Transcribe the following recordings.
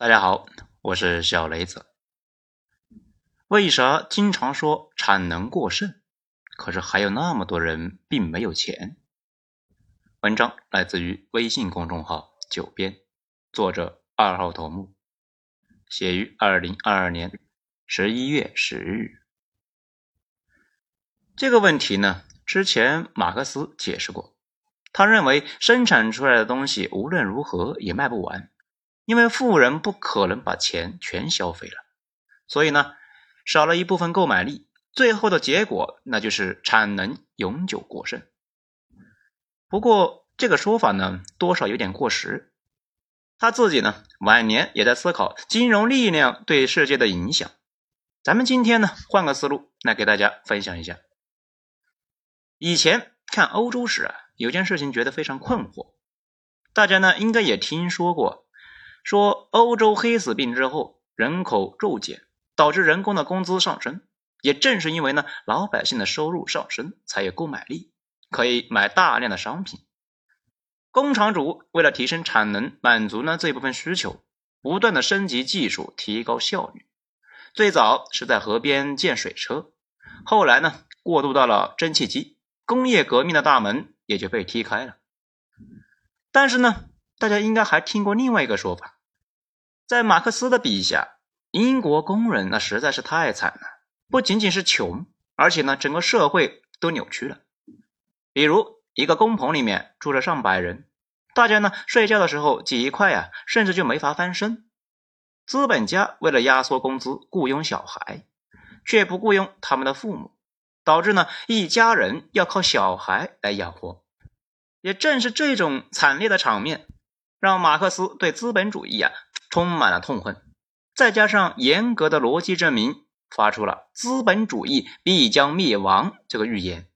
大家好，我是小雷子。为啥经常说产能过剩，可是还有那么多人并没有钱？文章来自于微信公众号“九编”，作者二号头目，写于二零二二年十一月十日。这个问题呢，之前马克思解释过，他认为生产出来的东西无论如何也卖不完。因为富人不可能把钱全消费了，所以呢，少了一部分购买力，最后的结果那就是产能永久过剩。不过这个说法呢，多少有点过时。他自己呢，晚年也在思考金融力量对世界的影响。咱们今天呢，换个思路来给大家分享一下。以前看欧洲史啊，有件事情觉得非常困惑，大家呢应该也听说过。说欧洲黑死病之后，人口骤减，导致人工的工资上升。也正是因为呢，老百姓的收入上升，才有购买力，可以买大量的商品。工厂主为了提升产能，满足呢这部分需求，不断的升级技术，提高效率。最早是在河边建水车，后来呢过渡到了蒸汽机，工业革命的大门也就被踢开了。但是呢。大家应该还听过另外一个说法，在马克思的笔下，英国工人那实在是太惨了，不仅仅是穷，而且呢，整个社会都扭曲了。比如一个工棚里面住着上百人，大家呢睡觉的时候挤一块啊，甚至就没法翻身。资本家为了压缩工资，雇佣小孩，却不雇佣他们的父母，导致呢一家人要靠小孩来养活。也正是这种惨烈的场面。让马克思对资本主义啊充满了痛恨，再加上严格的逻辑证明，发出了资本主义必将灭亡这个预言。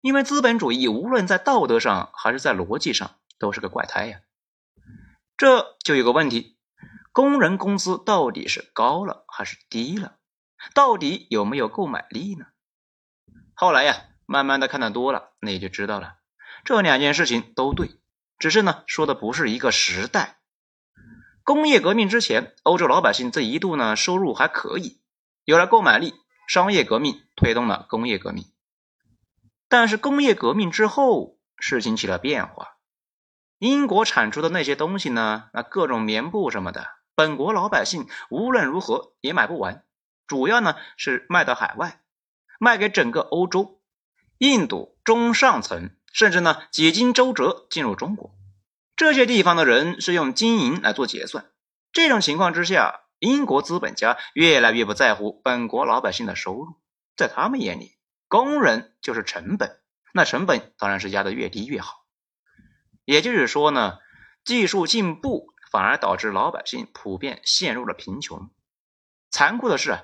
因为资本主义无论在道德上还是在逻辑上都是个怪胎呀。这就有个问题：工人工资到底是高了还是低了？到底有没有购买力呢？后来呀，慢慢的看的多了，那也就知道了，这两件事情都对。只是呢，说的不是一个时代。工业革命之前，欧洲老百姓这一度呢收入还可以，有了购买力。商业革命推动了工业革命，但是工业革命之后，事情起了变化。英国产出的那些东西呢，那各种棉布什么的，本国老百姓无论如何也买不完，主要呢是卖到海外，卖给整个欧洲、印度中上层。甚至呢，几经周折进入中国，这些地方的人是用金银来做结算。这种情况之下，英国资本家越来越不在乎本国老百姓的收入，在他们眼里，工人就是成本，那成本当然是压得越低越好。也就是说呢，技术进步反而导致老百姓普遍陷入了贫穷。残酷的是，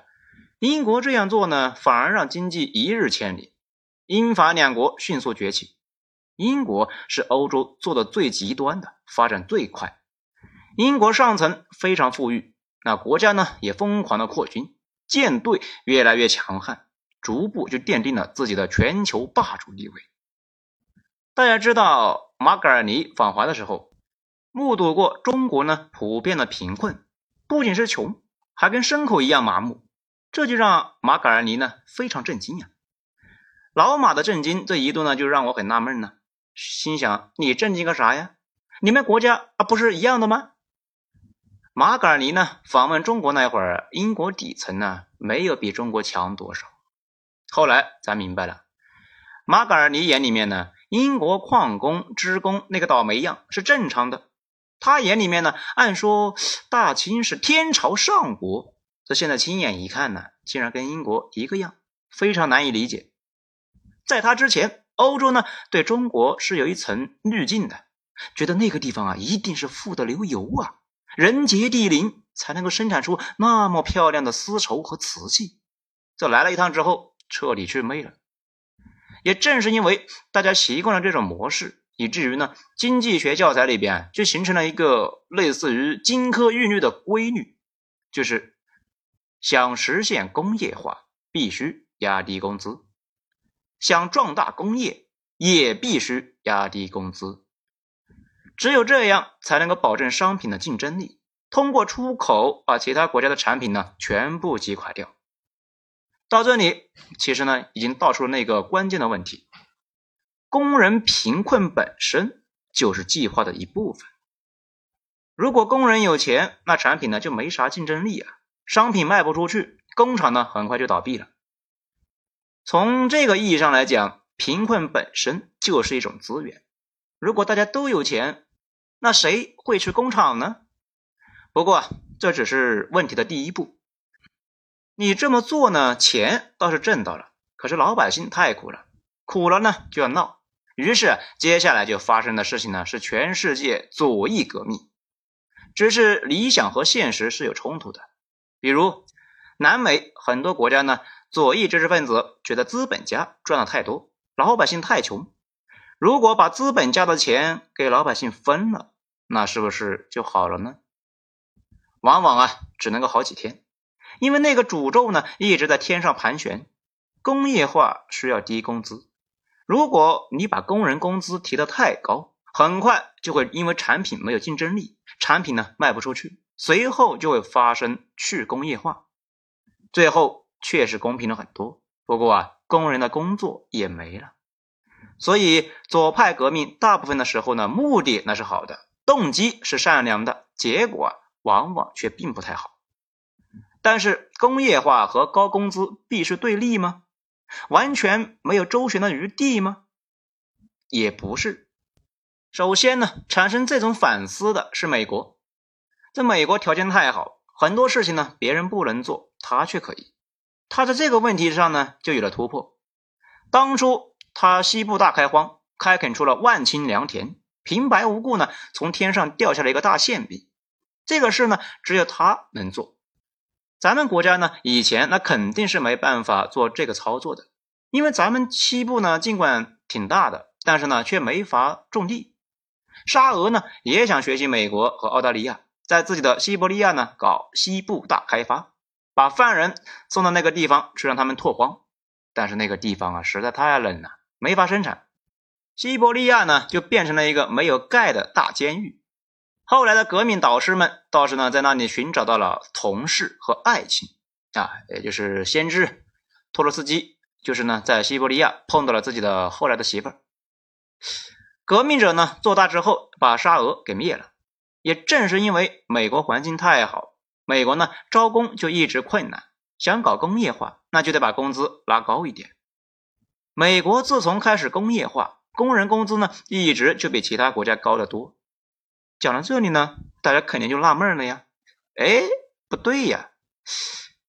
英国这样做呢，反而让经济一日千里，英法两国迅速崛起。英国是欧洲做的最极端的，发展最快。英国上层非常富裕，那国家呢也疯狂的扩军，舰队越来越强悍，逐步就奠定了自己的全球霸主地位。大家知道，马格尔尼访华的时候，目睹过中国呢普遍的贫困，不仅是穷，还跟牲口一样麻木，这就让马格尔尼呢非常震惊啊。老马的震惊，这一度呢就让我很纳闷呢。心想：你震惊个啥呀？你们国家啊不是一样的吗？马格尔尼呢访问中国那会儿，英国底层呢没有比中国强多少。后来咱明白了，马格尔尼眼里面呢，英国矿工、职工那个倒霉样是正常的。他眼里面呢，按说大清是天朝上国，这现在亲眼一看呢，竟然跟英国一个样，非常难以理解。在他之前。欧洲呢，对中国是有一层滤镜的，觉得那个地方啊，一定是富得流油啊，人杰地灵，才能够生产出那么漂亮的丝绸和瓷器。这来了一趟之后，彻底去魅了。也正是因为大家习惯了这种模式，以至于呢，经济学教材里边就形成了一个类似于金科玉律的规律，就是想实现工业化，必须压低工资。想壮大工业，也必须压低工资，只有这样才能够保证商品的竞争力，通过出口把其他国家的产品呢全部击垮掉。到这里，其实呢已经道出了那个关键的问题：工人贫困本身就是计划的一部分。如果工人有钱，那产品呢就没啥竞争力啊，商品卖不出去，工厂呢很快就倒闭了。从这个意义上来讲，贫困本身就是一种资源。如果大家都有钱，那谁会去工厂呢？不过这只是问题的第一步。你这么做呢，钱倒是挣到了，可是老百姓太苦了，苦了呢就要闹。于是接下来就发生的事情呢，是全世界左翼革命。只是理想和现实是有冲突的。比如南美很多国家呢，左翼知识分子觉得资本家赚的太多，老百姓太穷。如果把资本家的钱给老百姓分了，那是不是就好了呢？往往啊，只能够好几天，因为那个诅咒呢一直在天上盘旋。工业化需要低工资，如果你把工人工资提得太高，很快就会因为产品没有竞争力，产品呢卖不出去，随后就会发生去工业化，最后确实公平了很多。不过啊，工人的工作也没了。所以左派革命大部分的时候呢，目的那是好的，动机是善良的，结果往往却并不太好。但是工业化和高工资必是对立吗？完全没有周旋的余地吗？也不是。首先呢，产生这种反思的是美国，在美国条件太好，很多事情呢别人不能做，他却可以。他在这个问题上呢就有了突破。当初。他西部大开荒，开垦出了万顷良田，平白无故呢，从天上掉下来一个大馅饼。这个事呢，只有他能做。咱们国家呢，以前那肯定是没办法做这个操作的，因为咱们西部呢，尽管挺大的，但是呢，却没法种地。沙俄呢，也想学习美国和澳大利亚，在自己的西伯利亚呢，搞西部大开发，把犯人送到那个地方去，让他们拓荒。但是那个地方啊，实在太冷了。没法生产，西伯利亚呢就变成了一个没有盖的大监狱。后来的革命导师们倒是呢在那里寻找到了同事和爱情啊，也就是先知托洛斯基，就是呢在西伯利亚碰到了自己的后来的媳妇儿。革命者呢做大之后把沙俄给灭了，也正是因为美国环境太好，美国呢招工就一直困难，想搞工业化那就得把工资拉高一点。美国自从开始工业化，工人工资呢一直就比其他国家高得多。讲到这里呢，大家肯定就纳闷了呀，哎，不对呀，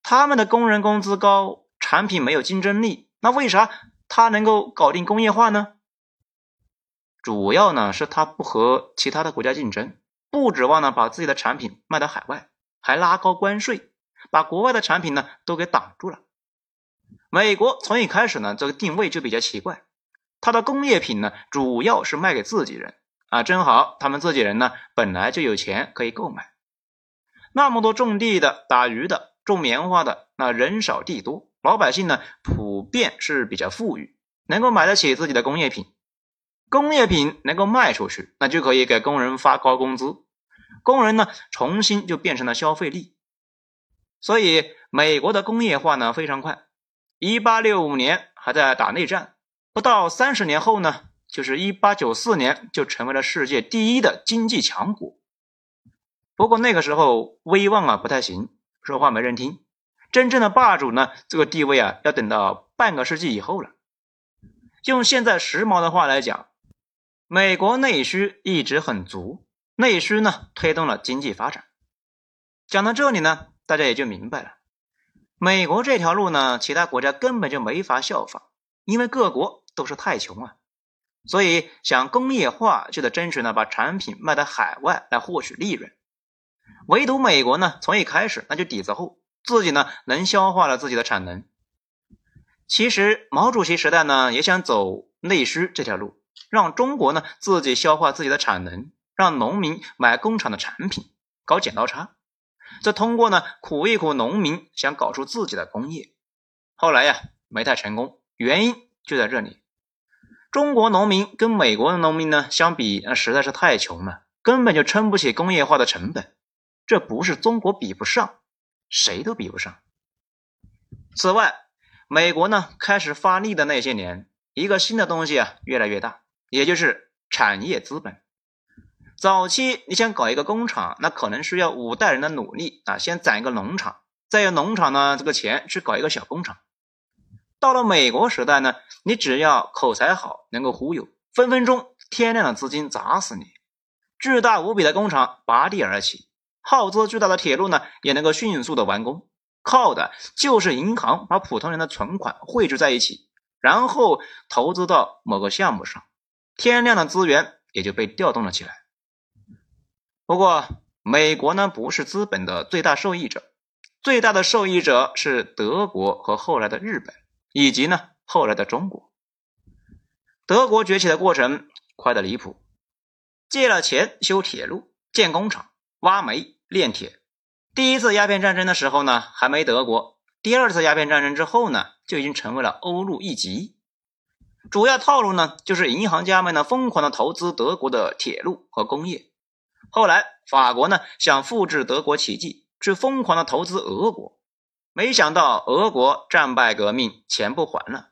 他们的工人工资高，产品没有竞争力，那为啥他能够搞定工业化呢？主要呢是他不和其他的国家竞争，不指望呢把自己的产品卖到海外，还拉高关税，把国外的产品呢都给挡住了。美国从一开始呢，这个定位就比较奇怪，它的工业品呢，主要是卖给自己人啊，正好他们自己人呢，本来就有钱可以购买，那么多种地的、打鱼的、种棉花的，那人少地多，老百姓呢，普遍是比较富裕，能够买得起自己的工业品，工业品能够卖出去，那就可以给工人发高工资，工人呢，重新就变成了消费力，所以美国的工业化呢，非常快。一八六五年还在打内战，不到三十年后呢，就是一八九四年就成为了世界第一的经济强国。不过那个时候威望啊不太行，说话没人听。真正的霸主呢，这个地位啊要等到半个世纪以后了。用现在时髦的话来讲，美国内需一直很足，内需呢推动了经济发展。讲到这里呢，大家也就明白了。美国这条路呢，其他国家根本就没法效仿，因为各国都是太穷啊，所以想工业化就得争取呢把产品卖到海外来获取利润。唯独美国呢，从一开始那就底子厚，自己呢能消化了自己的产能。其实毛主席时代呢也想走内需这条路，让中国呢自己消化自己的产能，让农民买工厂的产品，搞剪刀差。这通过呢苦一苦农民，想搞出自己的工业，后来呀没太成功，原因就在这里。中国农民跟美国的农民呢相比，那实在是太穷了，根本就撑不起工业化的成本。这不是中国比不上，谁都比不上。此外，美国呢开始发力的那些年，一个新的东西啊越来越大，也就是产业资本。早期你想搞一个工厂，那可能需要五代人的努力啊，先攒一个农场，再用农场呢这个钱去搞一个小工厂。到了美国时代呢，你只要口才好，能够忽悠，分分钟天量的资金砸死你。巨大无比的工厂拔地而起，耗资巨大的铁路呢也能够迅速的完工，靠的就是银行把普通人的存款汇聚在一起，然后投资到某个项目上，天量的资源也就被调动了起来。不过，美国呢不是资本的最大受益者，最大的受益者是德国和后来的日本，以及呢后来的中国。德国崛起的过程快得离谱。借了钱修铁路、建工厂、挖煤、炼铁。第一次鸦片战争的时候呢，还没德国；第二次鸦片战争之后呢，就已经成为了欧陆一极。主要套路呢，就是银行家们呢疯狂的投资德国的铁路和工业。后来法国呢想复制德国奇迹，去疯狂的投资俄国，没想到俄国战败革命，钱不还了。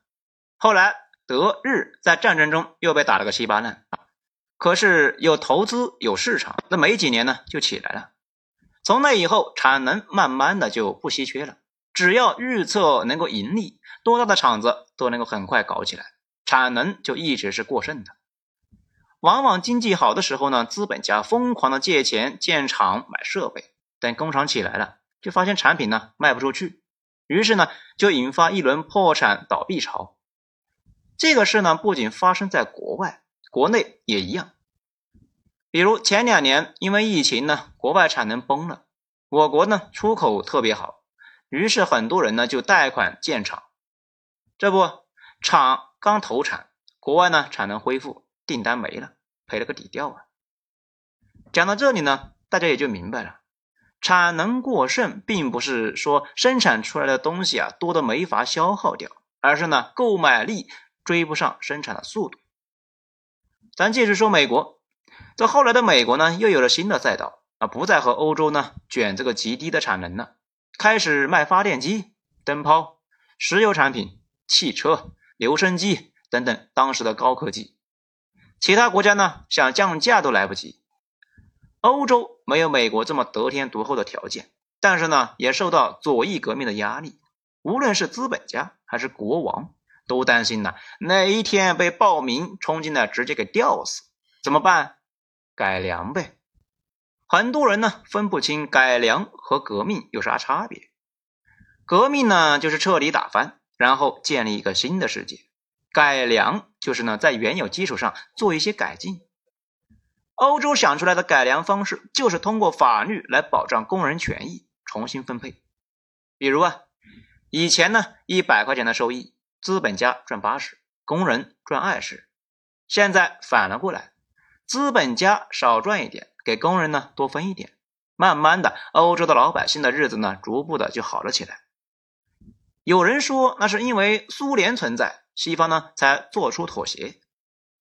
后来德日在战争中又被打了个稀巴烂。可是有投资有市场，那没几年呢就起来了。从那以后，产能慢慢的就不稀缺了。只要预测能够盈利，多大的厂子都能够很快搞起来，产能就一直是过剩的。往往经济好的时候呢，资本家疯狂的借钱建厂买设备，等工厂起来了，就发现产品呢卖不出去，于是呢就引发一轮破产倒闭潮。这个事呢不仅发生在国外。国内也一样，比如前两年因为疫情呢，国外产能崩了，我国呢出口特别好，于是很多人呢就贷款建厂，这不厂刚投产，国外呢产能恢复，订单没了，赔了个底掉啊。讲到这里呢，大家也就明白了，产能过剩并不是说生产出来的东西啊多的没法消耗掉，而是呢购买力追不上生产的速度。咱继续说美国，这后来的美国呢，又有了新的赛道啊，不再和欧洲呢卷这个极低的产能了，开始卖发电机、灯泡、石油产品、汽车、留声机等等当时的高科技。其他国家呢想降价都来不及。欧洲没有美国这么得天独厚的条件，但是呢也受到左翼革命的压力，无论是资本家还是国王。都担心呢，哪一天被暴民冲进来直接给吊死，怎么办？改良呗。很多人呢分不清改良和革命有啥差别。革命呢就是彻底打翻，然后建立一个新的世界；改良就是呢在原有基础上做一些改进。欧洲想出来的改良方式就是通过法律来保障工人权益，重新分配。比如啊，以前呢一百块钱的收益。资本家赚八十，工人赚二十。现在反了过来，资本家少赚一点，给工人呢多分一点。慢慢的，欧洲的老百姓的日子呢，逐步的就好了起来。有人说，那是因为苏联存在，西方呢才做出妥协。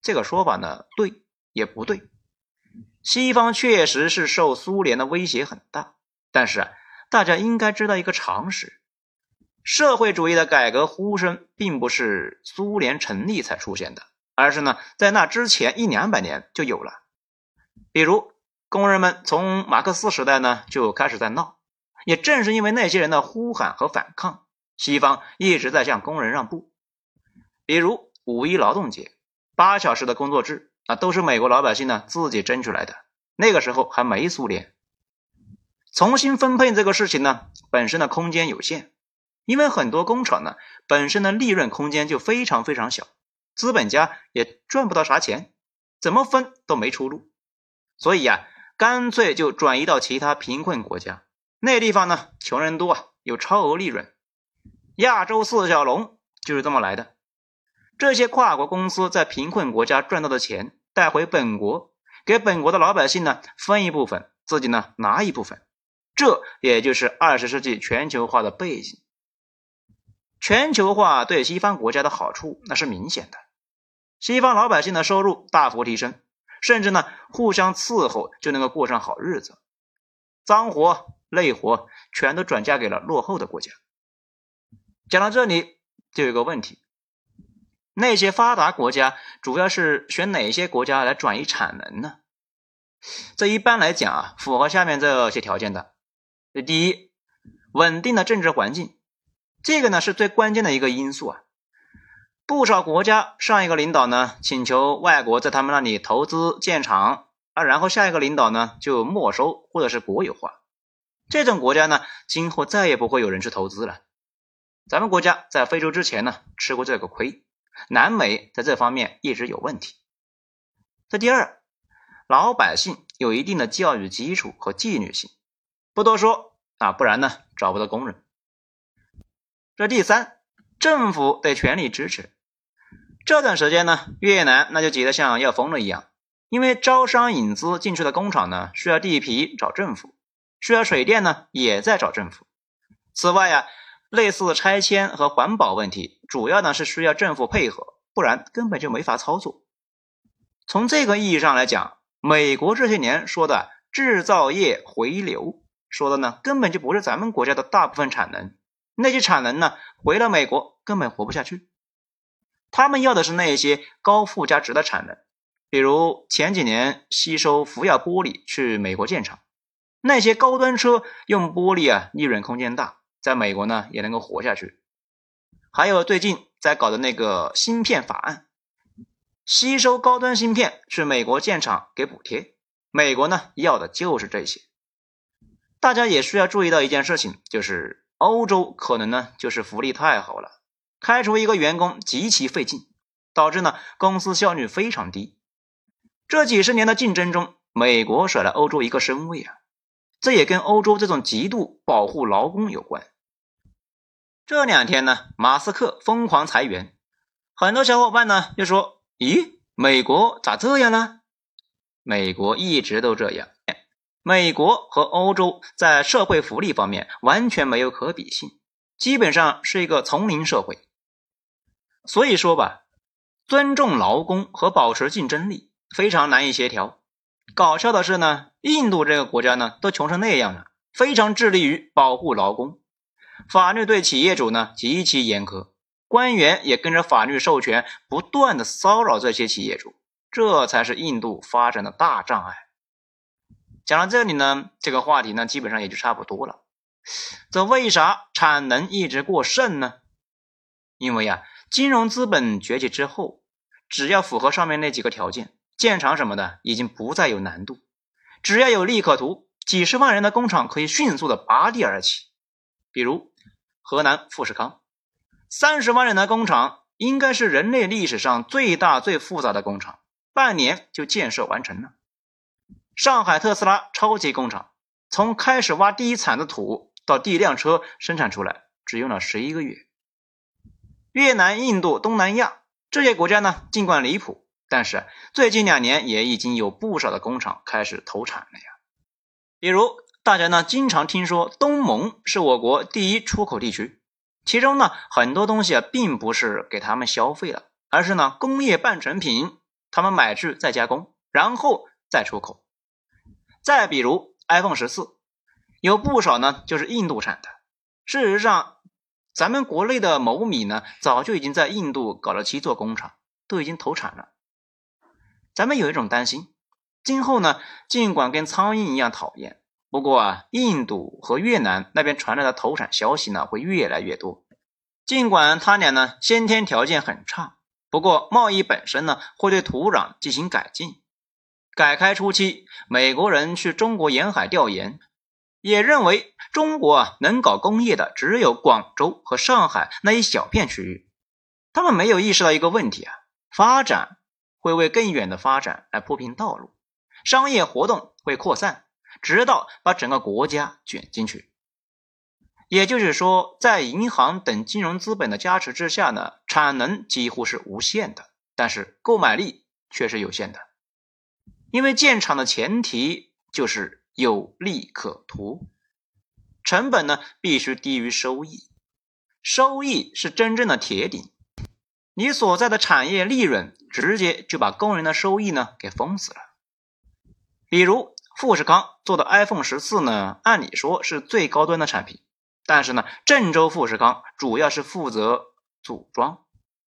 这个说法呢，对也不对。西方确实是受苏联的威胁很大，但是，大家应该知道一个常识。社会主义的改革呼声并不是苏联成立才出现的，而是呢在那之前一两百年就有了。比如工人们从马克思时代呢就开始在闹，也正是因为那些人的呼喊和反抗，西方一直在向工人让步。比如五一劳动节、八小时的工作制啊，都是美国老百姓呢自己争取来的。那个时候还没苏联，重新分配这个事情呢本身的空间有限。因为很多工厂呢，本身的利润空间就非常非常小，资本家也赚不到啥钱，怎么分都没出路，所以呀，干脆就转移到其他贫困国家。那地方呢，穷人多啊，有超额利润。亚洲四小龙就是这么来的。这些跨国公司在贫困国家赚到的钱带回本国，给本国的老百姓呢分一部分，自己呢拿一部分。这也就是二十世纪全球化的背景。全球化对西方国家的好处那是明显的，西方老百姓的收入大幅提升，甚至呢互相伺候就能够过上好日子。脏活累活全都转嫁给了落后的国家。讲到这里，就有个问题：那些发达国家主要是选哪些国家来转移产能呢？这一般来讲啊，符合下面这些条件的。这第一，稳定的政治环境，这个呢是最关键的一个因素啊。不少国家上一个领导呢请求外国在他们那里投资建厂啊，然后下一个领导呢就没收或者是国有化，这种国家呢今后再也不会有人去投资了。咱们国家在非洲之前呢吃过这个亏，南美在这方面一直有问题。这第二，老百姓有一定的教育基础和纪律性，不多说啊，不然呢找不到工人。这第三，政府得全力支持。这段时间呢，越南那就急得像要疯了一样，因为招商引资进去的工厂呢需要地皮找政府，需要水电呢也在找政府。此外呀。类似拆迁和环保问题，主要呢是需要政府配合，不然根本就没法操作。从这个意义上来讲，美国这些年说的制造业回流，说的呢根本就不是咱们国家的大部分产能，那些产能呢回了美国根本活不下去。他们要的是那些高附加值的产能，比如前几年吸收福耀玻璃去美国建厂，那些高端车用玻璃啊，利润空间大。在美国呢也能够活下去，还有最近在搞的那个芯片法案，吸收高端芯片去美国建厂给补贴，美国呢要的就是这些。大家也需要注意到一件事情，就是欧洲可能呢就是福利太好了，开除一个员工极其费劲，导致呢公司效率非常低。这几十年的竞争中，美国甩了欧洲一个身位啊，这也跟欧洲这种极度保护劳工有关。这两天呢，马斯克疯狂裁员，很多小伙伴呢就说：“咦，美国咋这样呢？”美国一直都这样，美国和欧洲在社会福利方面完全没有可比性，基本上是一个丛林社会。所以说吧，尊重劳工和保持竞争力非常难以协调。搞笑的是呢，印度这个国家呢都穷成那样了，非常致力于保护劳工。法律对企业主呢极其严苛，官员也跟着法律授权，不断的骚扰这些企业主，这才是印度发展的大障碍。讲到这里呢，这个话题呢基本上也就差不多了。这为啥产能一直过剩呢？因为呀，金融资本崛起之后，只要符合上面那几个条件，建厂什么的已经不再有难度，只要有利可图，几十万人的工厂可以迅速的拔地而起。比如河南富士康，三十万人的工厂，应该是人类历史上最大最复杂的工厂，半年就建设完成了。上海特斯拉超级工厂，从开始挖第一铲子土到第一辆车生产出来，只用了十一个月。越南、印度、东南亚这些国家呢，尽管离谱，但是最近两年也已经有不少的工厂开始投产了呀，比如。大家呢经常听说东盟是我国第一出口地区，其中呢很多东西啊并不是给他们消费了，而是呢工业半成品，他们买去再加工，然后再出口。再比如 iPhone 十四，有不少呢就是印度产的。事实上，咱们国内的某米呢早就已经在印度搞了七座工厂，都已经投产了。咱们有一种担心，今后呢尽管跟苍蝇一样讨厌。不过啊，印度和越南那边传来的投产消息呢，会越来越多。尽管他俩呢先天条件很差，不过贸易本身呢会对土壤进行改进。改开初期，美国人去中国沿海调研，也认为中国啊能搞工业的只有广州和上海那一小片区域。他们没有意识到一个问题啊，发展会为更远的发展来铺平道路，商业活动会扩散。直到把整个国家卷进去，也就是说，在银行等金融资本的加持之下呢，产能几乎是无限的，但是购买力却是有限的。因为建厂的前提就是有利可图，成本呢必须低于收益，收益是真正的铁顶。你所在的产业利润直接就把工人的收益呢给封死了，比如。富士康做的 iPhone 十四呢，按理说是最高端的产品，但是呢，郑州富士康主要是负责组装，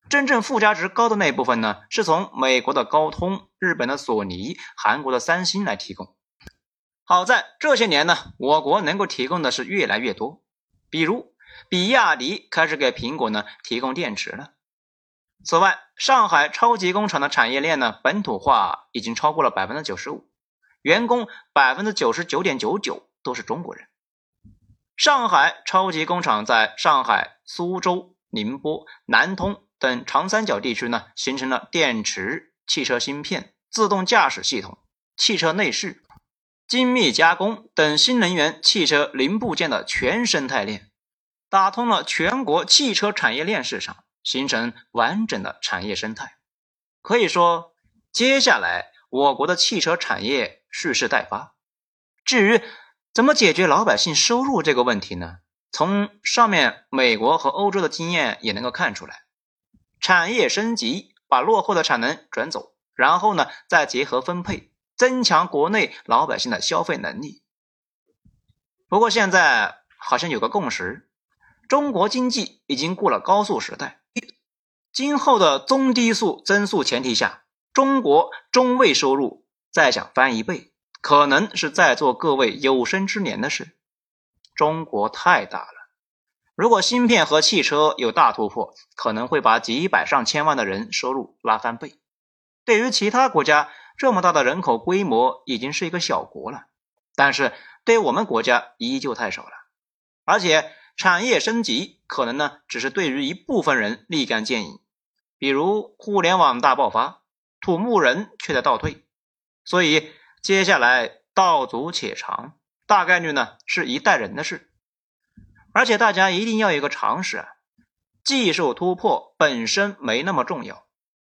真正附加值高的那部分呢，是从美国的高通、日本的索尼、韩国的三星来提供。好在这些年呢，我国能够提供的是越来越多，比如比亚迪开始给苹果呢提供电池了。此外，上海超级工厂的产业链呢，本土化已经超过了百分之九十五。员工百分之九十九点九九都是中国人。上海超级工厂在上海、苏州、宁波、南通等长三角地区呢，形成了电池、汽车芯片、自动驾驶系统、汽车内饰、精密加工等新能源汽车零部件的全生态链，打通了全国汽车产业链市场，形成完整的产业生态。可以说，接下来我国的汽车产业。蓄势待发。至于怎么解决老百姓收入这个问题呢？从上面美国和欧洲的经验也能够看出来，产业升级，把落后的产能转走，然后呢再结合分配，增强国内老百姓的消费能力。不过现在好像有个共识，中国经济已经过了高速时代，今后的中低速增速前提下，中国中位收入。再想翻一倍，可能是在座各位有生之年的事。中国太大了，如果芯片和汽车有大突破，可能会把几百上千万的人收入拉翻倍。对于其他国家，这么大的人口规模已经是一个小国了，但是对我们国家依旧太少了。而且产业升级可能呢，只是对于一部分人立竿见影，比如互联网大爆发，土木人却在倒退。所以接下来道阻且长，大概率呢是一代人的事。而且大家一定要有个常识啊，技术突破本身没那么重要，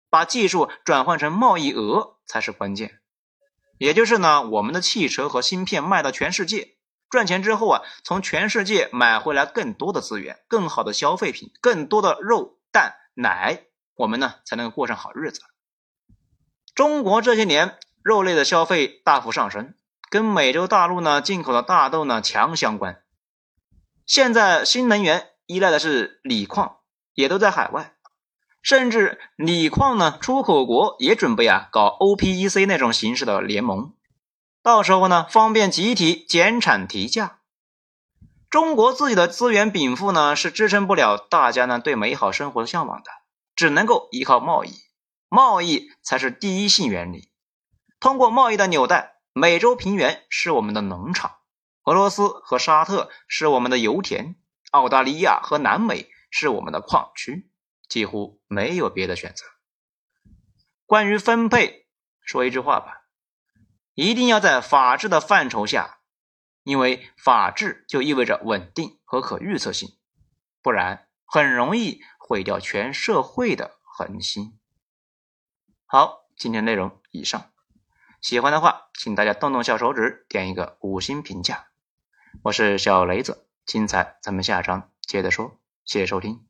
把技术转换成贸易额才是关键。也就是呢，我们的汽车和芯片卖到全世界，赚钱之后啊，从全世界买回来更多的资源、更好的消费品、更多的肉、蛋、奶，我们呢才能过上好日子。中国这些年。肉类的消费大幅上升，跟美洲大陆呢进口的大豆呢强相关。现在新能源依赖的是锂矿，也都在海外，甚至锂矿呢出口国也准备啊搞 OPEC 那种形式的联盟，到时候呢方便集体减产提价。中国自己的资源禀赋呢是支撑不了大家呢对美好生活的向往的，只能够依靠贸易，贸易才是第一性原理。通过贸易的纽带，美洲平原是我们的农场，俄罗斯和沙特是我们的油田，澳大利亚和南美是我们的矿区，几乎没有别的选择。关于分配，说一句话吧，一定要在法治的范畴下，因为法治就意味着稳定和可预测性，不然很容易毁掉全社会的恒心。好，今天内容以上。喜欢的话，请大家动动小手指，点一个五星评价。我是小雷子，精彩咱们下章接着说。谢谢收听。